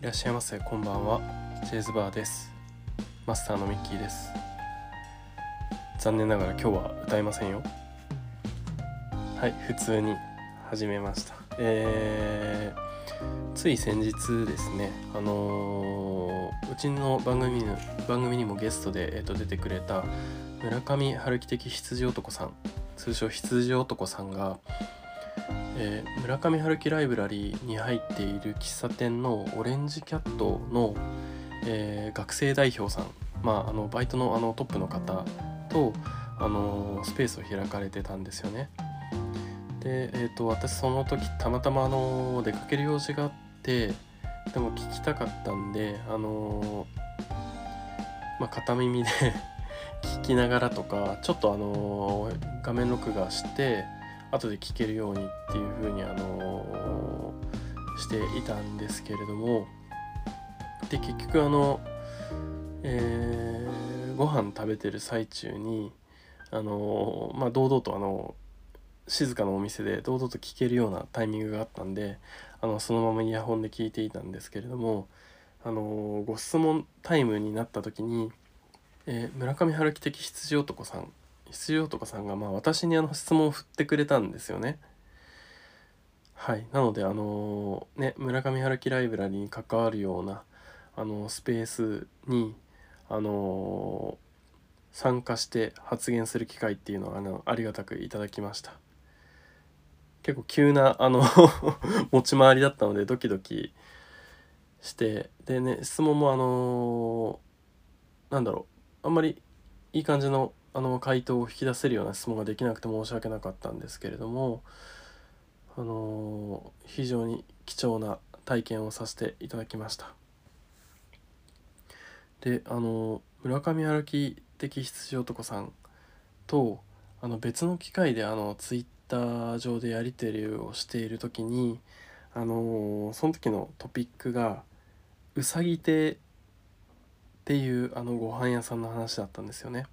いらっしゃいませ。こんばんは。ジェイズバーです。マスターのミッキーです。残念ながら今日は歌いませんよ。はい普通に始めました。えー、つい先日ですねあのー、うちの番組の番組にもゲストで、えー、と出てくれた村上春樹的羊男さん通称羊男さんがえー、村上春樹ライブラリーに入っている喫茶店のオレンジキャットの、えー、学生代表さん、まあ、あのバイトのあのトップの方と、あのスペースを開かれてたんですよね。で、えーと、私その時たまたま、あの出かける用事があってでも聞きたかったんで、あのまあ、片耳で 聞きながらとかちょっと、あの画面録画して後で聞けるようにっていう風にあの、していたんですけれども。で結局あの、えー、ご飯食べてる最中にあの、まあ堂々とあの静かなお店で堂々と聞けるようなタイミングがあったんであのそのままイヤホンで聞いていたんですけれどもあのご質問タイムになった時に、えー、村上春樹的羊男さん必要とかさんがまあ私にあの質問を振ってくれたんですよね。はい、なのであのね村上春樹ライブラリに関わるようなあのスペースにあの参加して発言する機会っていうのはあのありがたくいただきました。結構急なあの 持ち回りだったのでドキドキしてでね質問もあのなんだろうあんまりいい感じのあの回答を引き出せるような質問ができなくて申し訳なかったんですけれどもあの非常に貴重な体験をさせていただきましたであの村上春樹的羊男さんとあの別の機会であのツイッター上でやり取りをしている時にあのその時のトピックがうさぎ亭っていうあのご飯屋さんの話だったんですよね。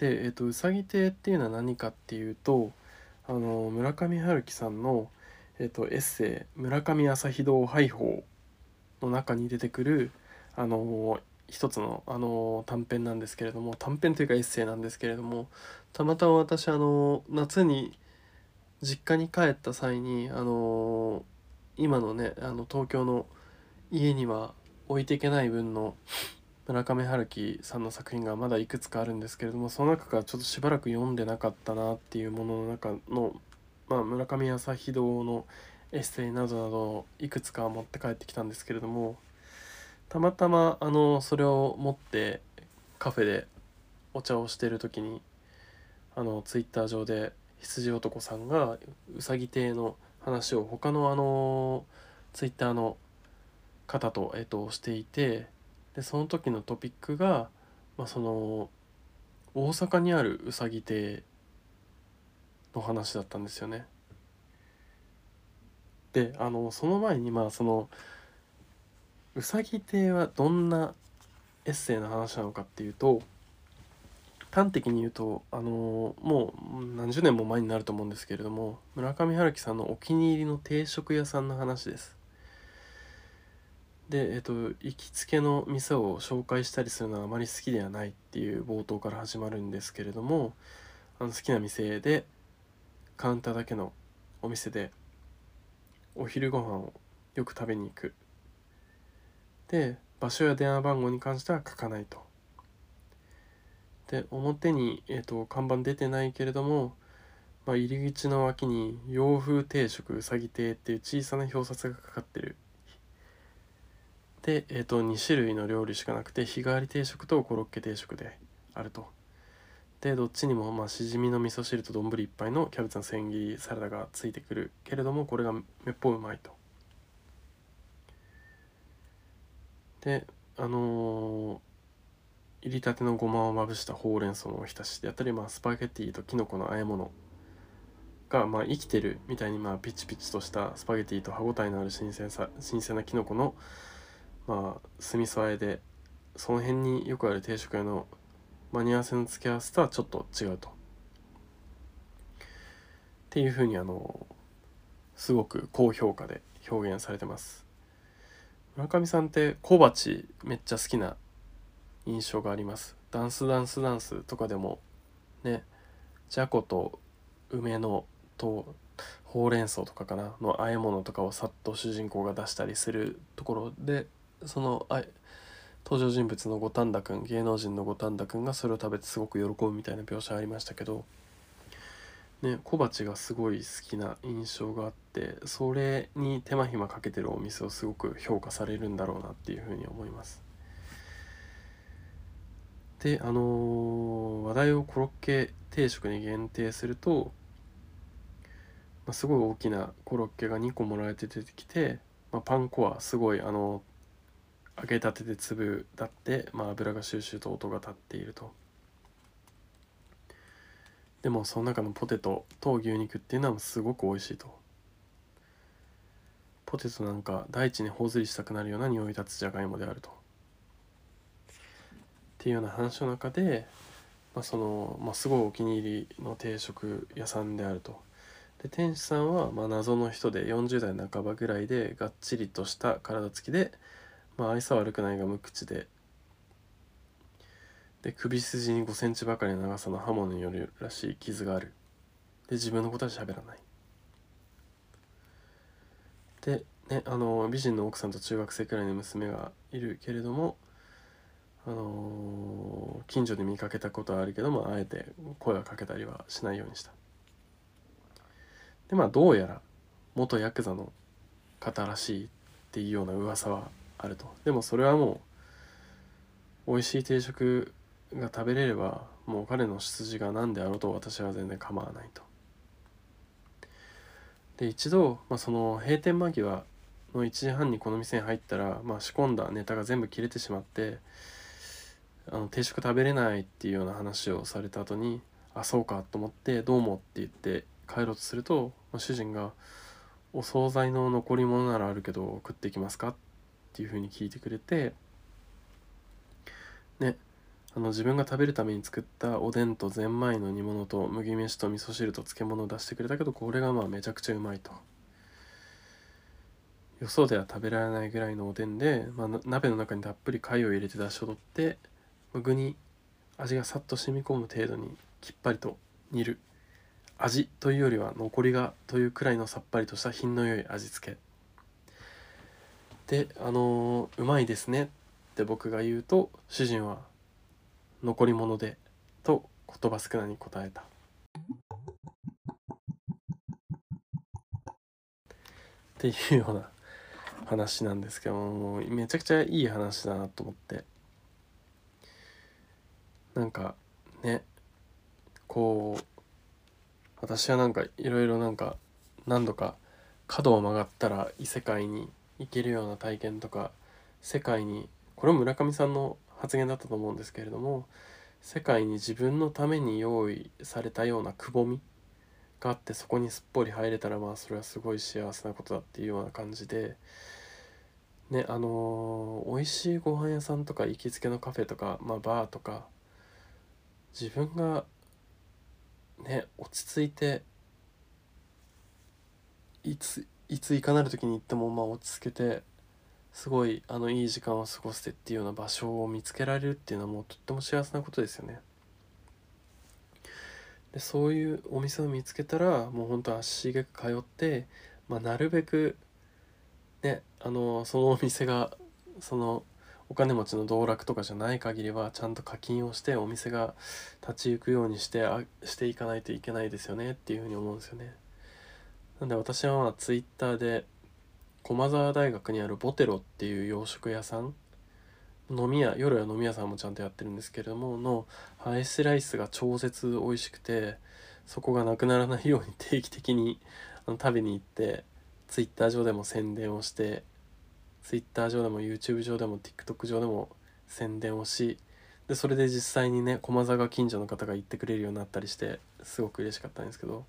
で、えーと、うさぎ亭っていうのは何かっていうとあの村上春樹さんの、えーと、エッセイ「村上朝日堂廃法」の中に出てくるあの一つのあの短編なんですけれども短編というかエッセイなんですけれどもたまたま私あの夏に実家に帰った際にあの今のねあの東京の家には置いていけない分の村上春樹さんの作品がまだいくつかあるんですけれどもその中からちょっとしばらく読んでなかったなっていうものの中の、まあ、村上朝日堂のエッセイなどなどいくつか持って帰ってきたんですけれどもたまたまあのそれを持ってカフェでお茶をしてる時にあのツイッター上で羊男さんがうさぎ亭の話を他のあのツイッターの方と,、えっとしていてでその時のトピックが、まあ、その大阪にあるうさぎ亭の話だったんですよね。であのその前にまあそのうさぎ亭はどんなエッセイの話なのかっていうと端的に言うとあのもう何十年も前になると思うんですけれども村上春樹さんのお気に入りの定食屋さんの話です。で、えっと、行きつけの店を紹介したりするのはあまり好きではないっていう冒頭から始まるんですけれどもあの好きな店でカウンターだけのお店でお昼ご飯をよく食べに行く。で場所や電話番号に関しては書かないと。で表に、えーと、看板出てないけれども、まあ、入り口の脇に洋風定食うさぎ亭っていう小さな表札がかかってるで、えーと、2種類の料理しかなくて日替わり定食とコロッケ定食であると。でどっちにもまあしじみの味噌汁と丼一杯のキャベツの千切りサラダがついてくるけれどもこれがめっぽううまいと。であのー、入りたてのごまをまぶしたほうれん草のおひたしであったり、まあ、スパゲッティときのこの和え物が、まあ、生きてるみたいに、まあ、ピチピチとしたスパゲッティと歯ごたえのある新鮮さ新鮮なきのこのまあ酢味噌あえでその辺によくある定食屋の間に合わせの付け合わせとはちょっと違うと。っていうふうにあのすごく高評価で表現されてます。村上さんって小鉢めっちゃ好きな印象がありますダンスダンスダンスとかでもねじゃこと梅のとほうれん草とかかなの和え物とかをさっと主人公が出したりするところでそのあ登場人物の五反田君芸能人の五反田君がそれを食べてすごく喜ぶみたいな描写ありましたけど、ね、小鉢がすごい好きな印象があってそれに手間暇かけてるお店をすごく評価されるんだろうなっていうふうに思います。であのー、話題をコロッケ定食に限定すると、まあ、すごい大きなコロッケが2個もらえて出てきて、まあ、パン粉はすごいあの揚げたてで粒だって、まあ、油がシューシューと音が立っていると。でもその中のポテトと牛肉っていうのはすごく美味しいと。ポテトなんか大地に頬ずりしたくなるような匂い立つじゃがいもであると。っていうような話の中で、まあ、その、まあ、すごいお気に入りの定食屋さんであると。で店主さんはまあ謎の人で40代半ばぐらいでがっちりとした体つきでまあ愛想悪くないが無口で。で首筋に5センチばかりの長さの刃物によるらしい傷がある。で自分のことは喋らない。でねあの美人の奥さんと中学生くらいの娘がいるけれどもあの近所で見かけたことはあるけどもあえて声をかけたりはしないようにした。でまあどうやら元ヤクザの方らしいっていうような噂はあるとでもそれはもう美味しい定食が食べれればもう彼の出自が何であろうと私は全然構わないとで一度、まあ、その閉店間際の1時半にこの店に入ったら、まあ、仕込んだネタが全部切れてしまってあの定食食べれないっていうような話をされた後にあそうかと思ってどうもって言って帰ろうとすると、まあ、主人が「お惣菜の残り物ならあるけど食ってきますか?」ってっていうふうに聞いてくれてねあの自分が食べるために作ったおでんとゼンマイの煮物と麦飯と味噌汁と漬物を出してくれたけどこれがまあめちゃくちゃうまいと。よそでは食べられないぐらいのおでんで、まあ、鍋の中にたっぷり貝を入れて出しを取って具に味がさっと染み込む程度にきっぱりと煮る。味というよりは残りがというくらいのさっぱりとした品の良い味付け。であのー、うまいですね。って僕が言うと主人は残り物でと言葉少なに答えた。っていうような話なんですけどもめちゃくちゃいい話だなと思って。なんかねこう私はなんかいろいろなんか何度か角を曲がったら異世界に行けるような体験とか世界にこれも村上さんの発言だったと思うんですけれども世界に自分のために用意されたようなくぼみがあってそこにすっぽり入れたらまあそれはすごい幸せなことだっていうような感じでねあのー、美味しいご飯屋さんとか行きつけのカフェとか、まあ、バーとか自分がね落ち着いていついついかなる時に行ってもまあ落ち着けてすごいあのいい時間を過ごしてっていうような場所を見つけられるっていうのはもうとっても幸せなことですよね。でそういうお店を見つけたらもう本当足しげく通って、まあ、なるべくねあのそのお店がそのお金持ちの道楽とかじゃない限りはちゃんと課金をしてお店が立ち行くようにしてあしていかないといけないですよねっていうふうに思うんですよね。なんで私はまあツイッターで駒沢大学にあるボテロっていう洋食屋さん飲み屋夜は飲み屋さんもちゃんとやってるんですけれどものハイスライスが超絶美味しくてそこがなくならないように定期的にあの食べに行ってツイッター上でも宣伝をして Twitter 上でも YouTube 上でも TikTok 上でも宣伝をしでそれで実際にね駒沢が近所の方が行ってくれるようになったりしてすごく嬉しかったんですけど。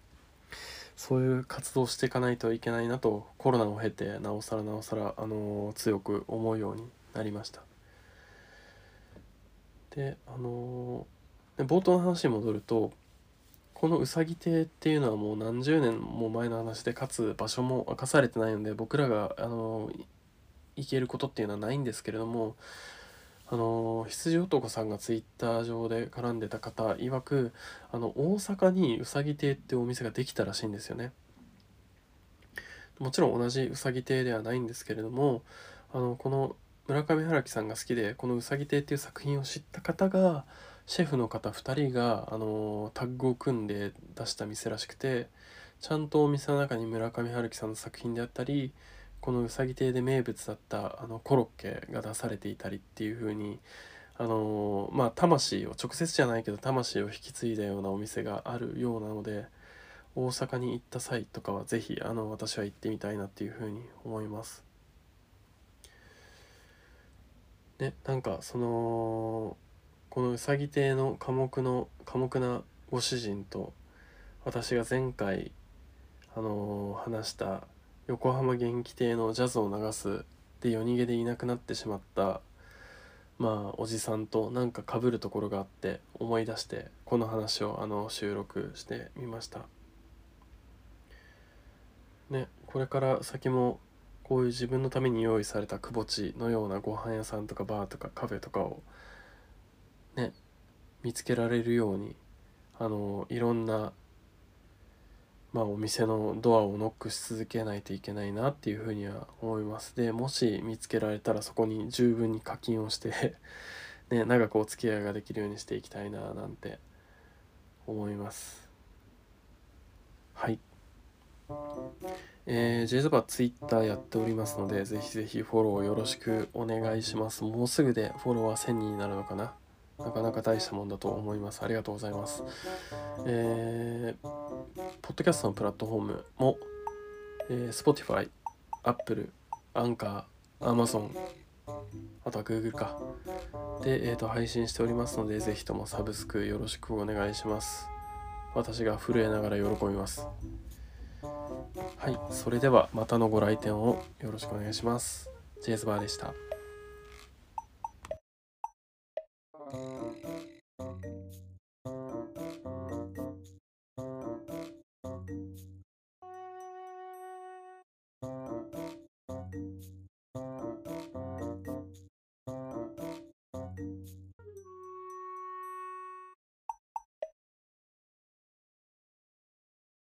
そういう活動していかないといけないなとコロナを経てなおさらなおさら、あのー、強く思うようになりました。であのー、冒頭の話に戻るとこのうさぎ亭っていうのはもう何十年も前の話でかつ場所も明かされてないので僕らがあのー行けることっていうのはないんですけれどもあの羊男さんがツイッター上で絡んでた方曰くあの大阪にうさぎ亭ってお店ができたらしいんですよね。もちろん同じうさぎ亭ではないんですけれどもあのこの村上春樹さんが好きでこのうさぎ亭っていう作品を知った方がシェフの方2人があのタッグを組んで出した店らしくてちゃんとお店の中に村上春樹さんの作品であったりこのうさぎ亭で名物だったあのコロッケが出されていたりっていう風にあのまあ魂を直接じゃないけど魂を引き継いだようなお店があるようなので大阪に行った際とかは是非あの私は行ってみたいなっていう風に思います。ねなんかそのこのうさぎ亭の寡黙の寡黙なご主人と私が前回あの話した横浜元気亭のジャズを流すで夜逃げでいなくなってしまったまあおじさんとなんか被るところがあって思い出してこの話をあの収録してみました。ねこれから先もこういう自分のために用意されたくぼ地のようなご飯屋さんとかバーとかカフェとかをね見つけられるようにあのいろんなまあ、お店のドアをノックし続けないといけないなっていうふうには思います。でもし見つけられたらそこに十分に課金をして ね、長くお付き合いができるようにしていきたいななんて思います。はい。えー、ジェイズバーツイッターやっておりますのでぜひぜひフォローよろしくお願いします。もうすぐでフォロワー1000人になるのかな？なかなか大したもんだと思います。ありがとうございます。えー、ポッドキャストのプラットフォームも、えー、Spotify、Apple、Anchor、Amazon、あとは Google か。で、えーと、配信しておりますので、ぜひともサブスクよろしくお願いします。私が震えながら喜びます。はい、それではまたのご来店をよろしくお願いします。ジェイズバーでした。